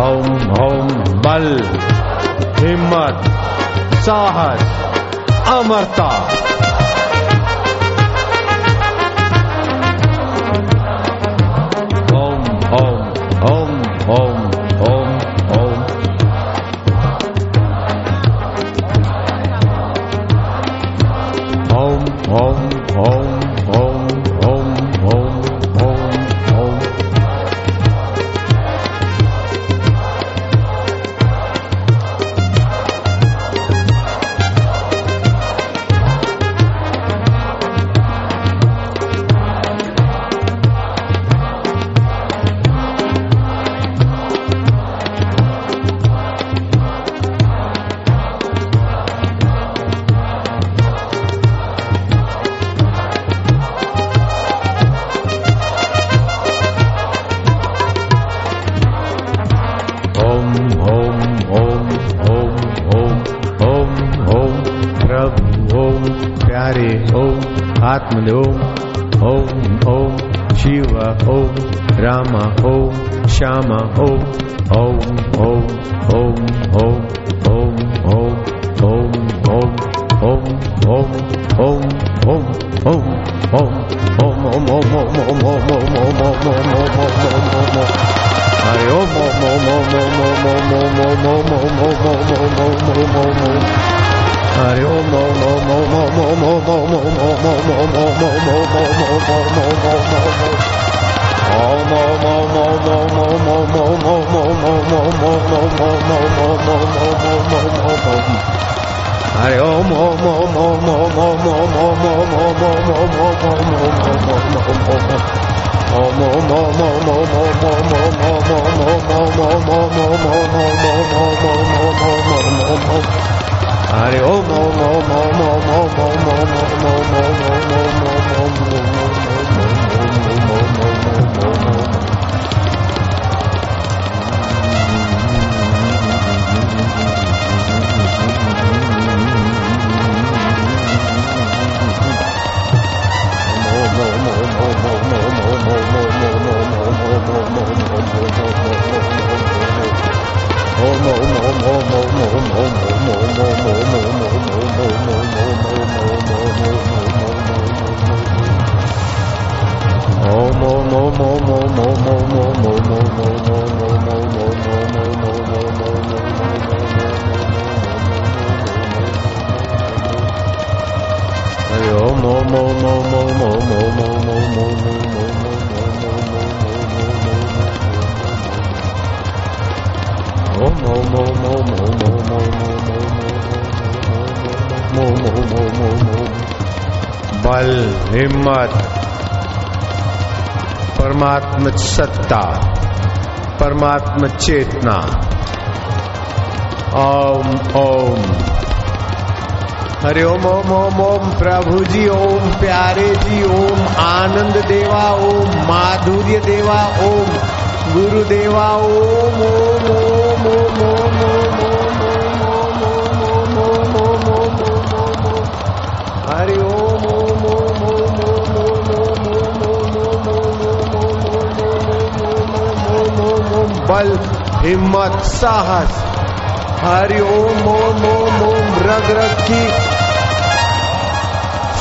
ओम ओम बल हिम्मत साहस अमरता। donde परमात्म चेतना ओम ओम। हरि ओम ओम ओम ओम प्रभु जी ओम प्यारे जी ओम, आनंद देवा ओम, माधुर्य देवा ओम गुरु देवा ओम ओम ओम ओम। बल, हिम्मत, साहस। हरि ओम ओम ओम ओम, रग रग की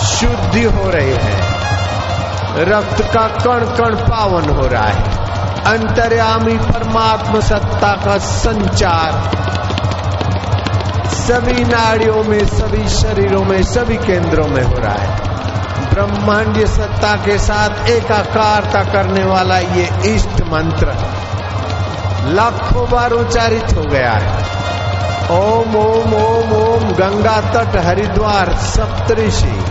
शुद्धि हो रही है। रक्त का कण कण पावन हो रहा है। अंतर्यामी परमात्मा सत्ता का संचार। सभी नाड़ियों में, सभी शरीरों में, सभी केंद्रों में हो रहा है। ब्रह्मांड सत्ता के साथ एकाकारता करने वाला ये इष्ट मंत्र। लाखों बार उच्चारित हो गया है। ओम ओम ओम ओम, गंगा तट, हरिद्वार, सप्तऋषि।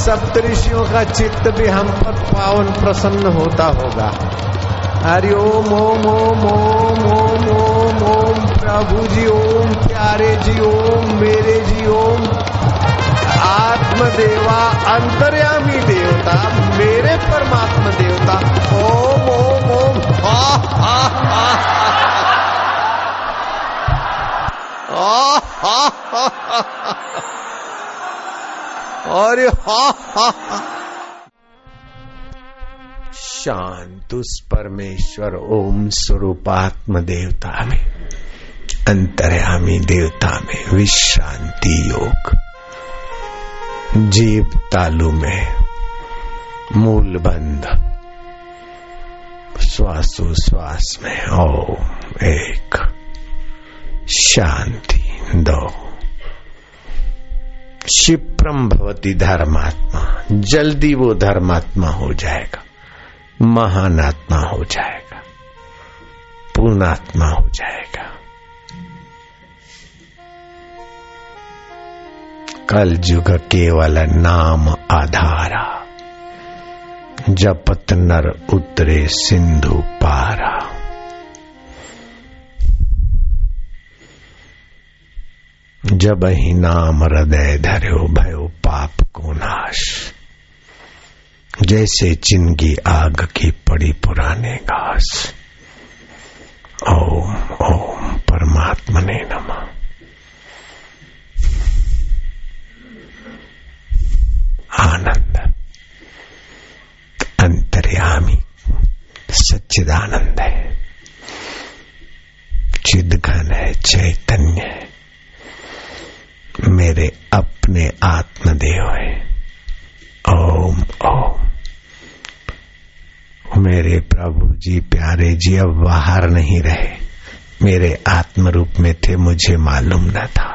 सप्तऋषियों का चित्त भी हम पर पावन प्रसन्न होता होगा। हरि ओम ओम ओम ओम ओम ओम ओम, प्रभु जी, ओम, प्यारे जी, ओम, मेरे जी, ओम। आत्मदेवा, अंतर्यामी देवता, मेरे परमात्मा देवता। ओम ओम ओम। हा हा हा। और शांत उस परमेश्वर, ओम स्वरूपात्म देवता में, अंतर्यामी देवता में विश्रांति योग। जीव तालु में मूल बंध श्वासोश्वास में, ओम एक, शांति दो। क्षिप्रम भवती धर्मात्मा, जल्दी वो धर्मात्मा हो जाएगा महान आत्मा हो जाएगा, पूर्णात्मा हो जाएगा। कल युग केवल नाम आधारा। जपत नर उतरे सिंधु पारा। जब ही नाम हृदय धर्यो भयो पाप को नाश। जैसे चिनगी आग की पड़ी पुराने घास। ओम ओम, परमात्मा ने नमा। आनंद अंतर्यामी सच्चिदानंद है चिदघन है चैतन्य है मेरे अपने आत्मदेव है ओम ओम मेरे प्रभु जी प्यारे जी अब बाहर नहीं रहे मेरे आत्म रूप में थे मुझे मालूम न था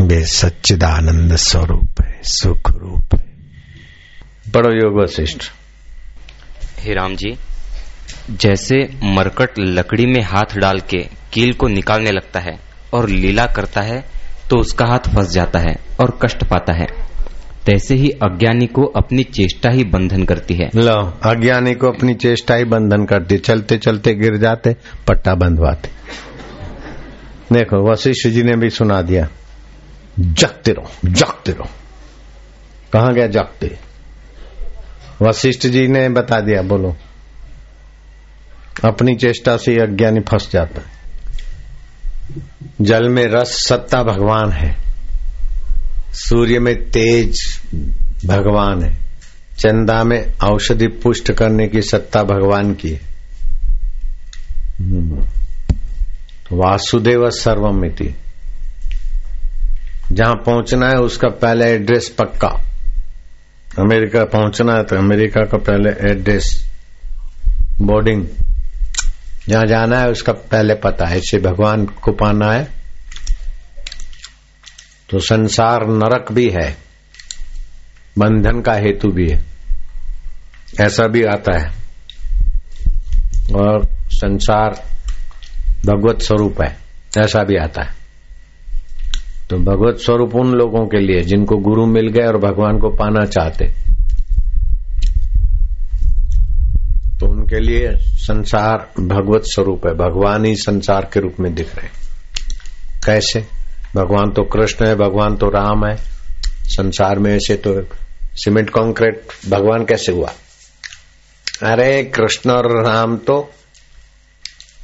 वे सच्चिदानंद स्वरूप है सुख रूप है। बड़ो योग वशिष्ठ हे राम जी जैसे मरकट लकड़ी में हाथ डाल के कील को निकालने लगता है और लीला करता है तो उसका हाथ फंस जाता है और कष्ट पाता है। तैसे ही अज्ञानी को अपनी चेष्टा ही बंधन करती है। लो अज्ञानी को अपनी चेष्टा ही बंधन करती है। चलते चलते गिर जाते पट्टा बंधवाते। देखो वशिष्ठ जी ने भी सुना दिया जगते रहो जगते रहो। कहा गया? जगते। वशिष्ठ जी ने बता दिया, बोलो। अपनी चेष्टा से अज्ञानी फंस जाता है। जल में रस, सत्ता भगवान है। सूर्य में तेज भगवान है। चंदा में औषधि पुष्ट करने की सत्ता भगवान की है। वासुदेव सर्वमिति। जहाँ पहुँचना है, उसका पहले एड्रेस पक्का। अमेरिका पहुँचना है तो अमेरिका का पहले एड्रेस बोर्डिंग जहाँ जाना है उसका पहले पता है। ऐसे भगवान को पाना है। तो संसार नरक भी है। बंधन का हेतु भी है। ऐसा भी आता है। और संसार भगवत स्वरूप है। ऐसा भी आता है। तो भगवत स्वरूप उन लोगों के लिए जिनको गुरु मिल गए और भगवान को पाना चाहते। तो उनके लिए संसार भगवत स्वरूप है, भगवान ही संसार के रूप में दिख रहे कैसे? भगवान तो कृष्ण है, भगवान तो राम है। संसार में ऐसे तो सीमेंट कंक्रीट भगवान कैसे हुआ? अरे कृष्ण और राम तो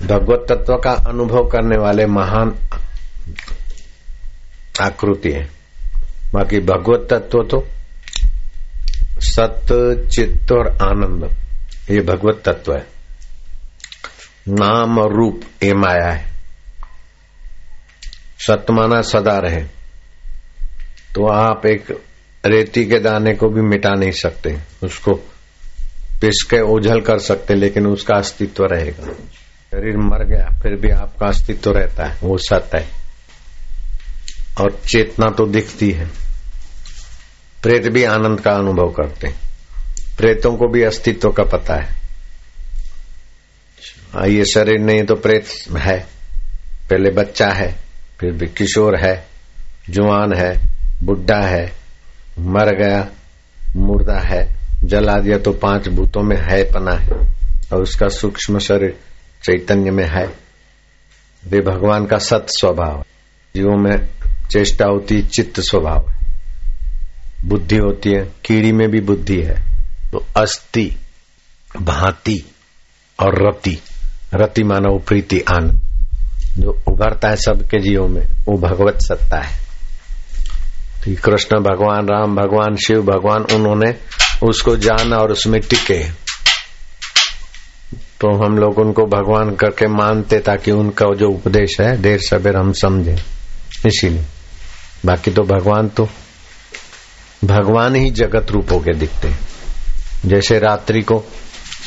भगवत तत्व का अनुभव करने वाले महान आकृति है। बाकी भगवत तत्व तो सत्य, चित्त और आनंद, ये भगवत तत्व है। नाम और रूप ये माया है। सतमाना सदा रहे। तो आप एक रेती के दाने को भी मिटा नहीं सकते। उसको पिस के ओझल कर सकते, लेकिन उसका अस्तित्व रहेगा। शरीर मर गया, फिर भी आपका अस्तित्व रहता है, वो सत्य है। और चेतना तो दिखती है। प्रेत भी आनंद का अनुभव करते हैं। प्रेतों को भी अस्तित्व का पता है। ये शरीर नहीं तो प्रेत है। पहले बच्चा है, फिर भी किशोर है जुआन है, बुढ़ा है, मर गया, मुर्दा है, जला दिया तो पाँच भूतों में है पना है। और उसका सूक्ष्म शरीर चैतन्य में है। वे भगवान का सत स्वभाव जीवों में चेष्टा होती है चित्त स्वभाव बुद्धि होती है, कीड़ी में भी बुद्धि है। तो अस्थि, भांति और रति। रति मानव प्रीति, आनंद। जो उभरता है सबके जीवों में, वो भगवत सत्ता है। तो कृष्ण भगवान, राम भगवान, शिव भगवान, उन्होंने उसको जाना और उसमें टिके। तो हम लोग उनको भगवान करके मानते ताकि उनका जो उपदेश है, देर सबेर हम समझे। इसीलिए। बाकी तो भगवान तो भगवान ही जगत रूप होके दिखते जैसे रात्रि को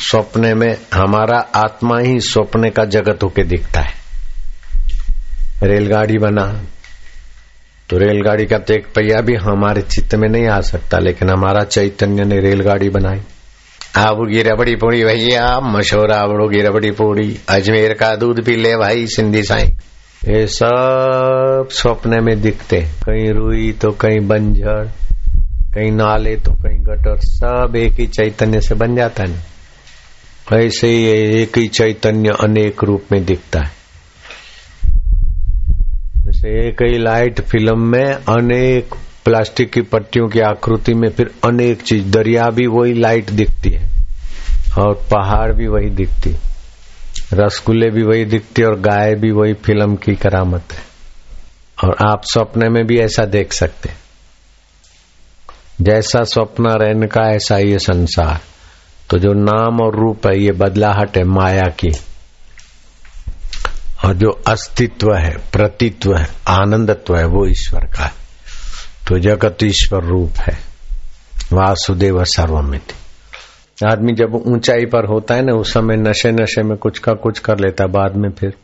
सपने में हमारा आत्मा ही स्वप्ने का जगत होके दिखता है। रेलगाड़ी बना तो रेलगाड़ी का तो एक पहिया भी हमारे चित्त में नहीं आ सकता, लेकिन हमारा चैतन्य ने रेलगाड़ी बनाई। आवड़गी रबड़ी पूड़ी भैया, मशहूर आवड़ोगी रबड़ी पूड़ी अजमेर का दूध पी ले भाई, सिंधी साई। ये सब स्वप्न में दिखते कहीं रुई तो कहीं बंजर, कहीं नाले तो कहीं गटर, सब एक ही चैतन्य से बन जाता है। ऐसे ही एक ही चैतन्य अनेक रूप में दिखता है। जैसे एक ही लाइट फ़िल्म में अनेक प्लास्टिक की पट्टियों की आकृति में फिर अनेक चीज़, दरिया भी वही लाइट दिखती है और पहाड़ भी वही दिखती रसगुल्ले भी वही दिखती और गाय भी वही फ़िल्म की करामत है। और आप सपने में भी ऐसा देख सकते जैसा स्वप्न रहने का, ऐसा ये संसार। तो जो नाम और रूप है, ये बदलाहट है, माया की। और जो अस्तित्व है, प्रतित्व है, आनंदत्व है, वो ईश्वर का है। तो जगत ईश्वर रूप है। वासुदेव सर्वमिति। आदमी जब ऊंचाई पर होता है ना, उस समय नशे नशे में कुछ का कुछ कर लेता है, बाद में फिर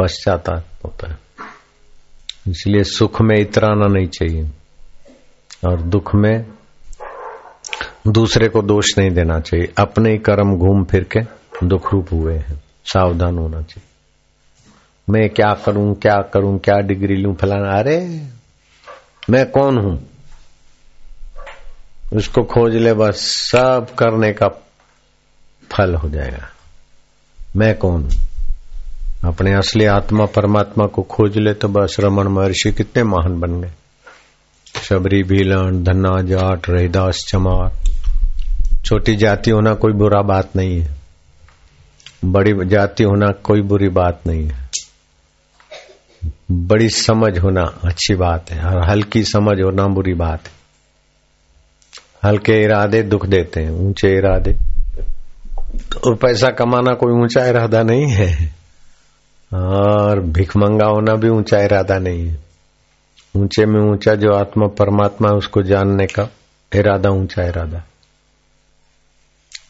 पश्चाताप होता है। इसलिए सुख में इतराना नहीं चाहिए। और दुख में दूसरे को दोष नहीं देना चाहिए। अपने ही कर्म घूम फिर के दुख रूप हुए हैं। सावधान होना चाहिए। मैं क्या करूँ क्या करूँ, क्या डिग्री लू, फलाना? अरे, मैं कौन हूँ? उसको खोज ले, बस सब करने का फल हो जाएगा। मैं कौन? अपने असली आत्मा, परमात्मा को खोज ले तो बस रमन महर्षि कितने महान बन गए। शबरी भीलन धन्ना जाट रहीदास चमार। छोटी जाति होना कोई बुरा बात नहीं है। बड़ी जाति होना कोई बुरी बात नहीं है। बड़ी समझ होना अच्छी बात है और हल्की समझ होना बुरी बात है। हल्के इरादे दुख देते हैं, ऊँचे इरादे। और पैसा कमाना कोई ऊँचा इरादा नहीं है। और भिखमंगा होना भी ऊँचा इरादा नहीं है। ऊँचे में ऊँचा जो आत्मा, परमात्मा है, उसको जानने का इरादा, ऊँचा इरादा।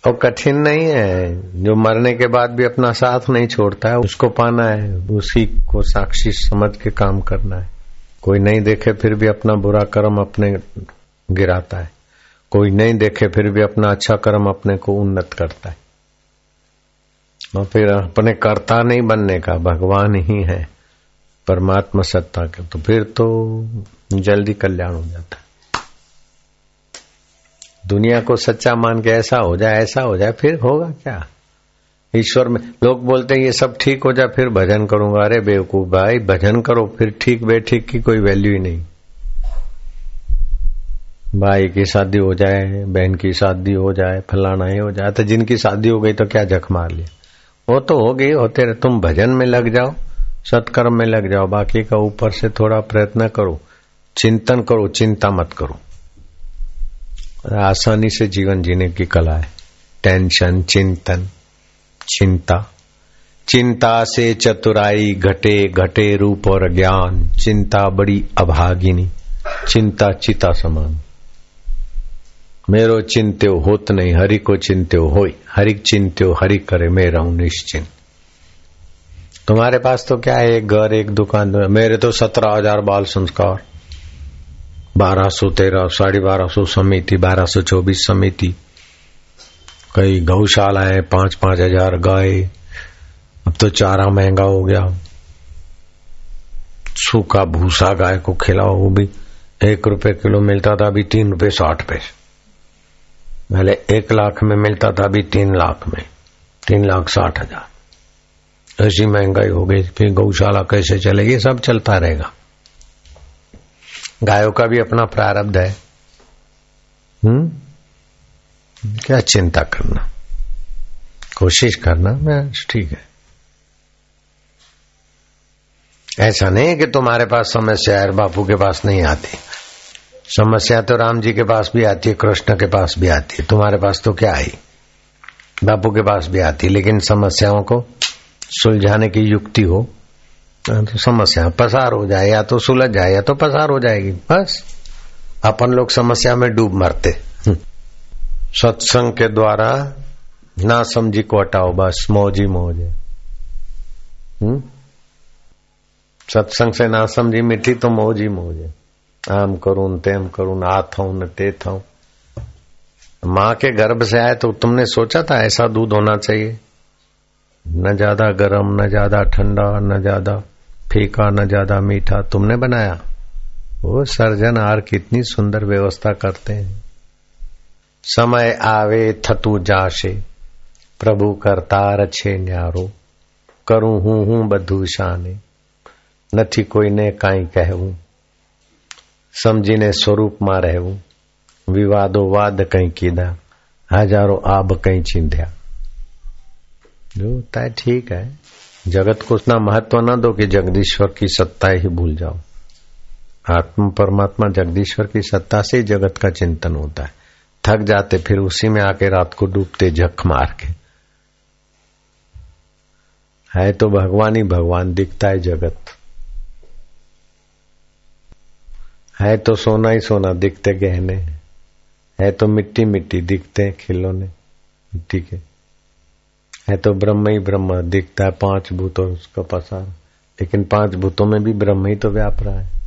और कठिन नहीं है। जो मरने के बाद भी अपना साथ नहीं छोड़ता है, उसको पाना है, उसी को साक्षी समझ के काम करना है। कोई नहीं देखे, फिर भी अपना बुरा कर्म अपने गिराता है। कोई नहीं देखे, फिर भी अपना अच्छा कर्म अपने को उन्नत करता है। और फिर अपने कर्ता नहीं बनने का, भगवान ही है, परमात्मा सत्ता के। तो फिर तो जल्दी कल्याण हो जाता है। दुनिया को सच्चा मान के ऐसा हो जाए, ऐसा हो जाए, फिर होगा क्या? ईश्वर में लोग बोलते हैं, ये सब ठीक हो जाए, फिर भजन करूँगा। अरे बेवकूफ़ भाई, भजन करो, फिर ठीक, बेठीक की कोई वैल्यू ही नहीं। भाई की शादी हो जाए, बहन की शादी हो जाए, फलाना ही हो जाए तो जिनकी शादी हो गई तो क्या जख मार लिया? वो तो हो गई, होते रहे। तुम भजन में लग जाओ, सत्कर्म में लग जाओ, बाकी का ऊपर से थोड़ा प्रयत्न करो, चिंतन करो, चिंता मत करो। आसानी से जीवन जीने की कला है। टेंशन, चिंतन, चिंता। चिंता से चतुराई घटे घटे रूप और ज्ञान। चिंता बड़ी अभागिनी, चिंता चिता समान। मेरो चिंत्यो होत नहीं हरि को चिंत्यो हो हरि चिंत्यो हरि करे, मेरा हूँ निश्चिंत तुम्हारे पास तो क्या है एक घर, एक दुकान? मेरे तो सत्रह हज़ार बाल संस्कार। बारह सौ तेरह, साढ़े बारह सौ समिति, बारह सौ चौबीस समिति। कई गौशाला है, पाँच पाँच हज़ार गाय। अब तो चारा महँगा हो गया। सूखा भूसा गाय को खिलाओ, वो भी एक रुपए किलो मिलता था, अभी तीन रुपए साठ पैसे। पहले एक लाख में मिलता था, अभी तीन लाख में। तीन लाख साठ हज़ार। ऐसी महँगाई हो गई, फिर गौशाला कैसे चलेगी सब चलता रहेगा। गायों का भी अपना प्रारब्ध है। हम्म? क्या चिंता करना? कोशिश करना मैं ठीक है। ऐसा नहीं कि तुम्हारे पास समस्या है बापू के पास नहीं आती। समस्या तो राम जी के पास भी आती है, कृष्ण के पास भी आती है। तुम्हारे पास तो क्या आई बापू के पास भी आती है, लेकिन समस्याओं को सुलझाने की युक्ति हो तो समस्या पसार हो जाए, या तो सुलझ जाए, या तो पसार हो जाएगी, बस। अपन लोग समस्या में डूब मरते। हम्म। सत्संग के द्वारा ना समझी को हटाओ, बस, मौज ही मौज। है हम्म? सत्संग से ना समझी मिट्टी तो मौज ही मौज। है आम करूं तेम करूं आ थाऊ न ते थाऊ माँ के गर्भ से आए तो तुमने सोचा था ऐसा दूध होना चाहिए न ज्यादा गर्म न ज्यादा ठंडा न ज्यादा फीका न ज्यादा मीठा तुमने बनाया वो सर्जन आर कितनी सुंदर व्यवस्था करते हैं समय आवे थतु जाशे પ્રભુ કરતાર છે ન્યારો કરું હું હું બધું શાને નથી કોઈને કાંઈ કહેવું સમજીને સ્વરૂપમાં રહેવું વિવાદો વાદ કંઈ કીધા हजारों आब कहीं चिंध्या जो तय ठीक है जगत को उतना महत्व न दो कि जगदीश्वर की सत्ता ही भूल जाओ आत्म परमात्मा जगदीश्वर की सत्ता से ही जगत का चिंतन होता है थक जाते फिर उसी में आके रात को डूबते जख मार के है तो भगवान ही भगवान दिखता है जगत है तो सोना ही सोना, दिखते गहने। है तो मिट्टी मिट्टी, दिखते खिलौने। मिट्टी के है तो ब्रह्म ही ब्रह्म, दिखता है पाँच भूतों उसका पसार। लेकिन पाँच भूतों में भी ब्रह्म ही तो व्याप रहा है।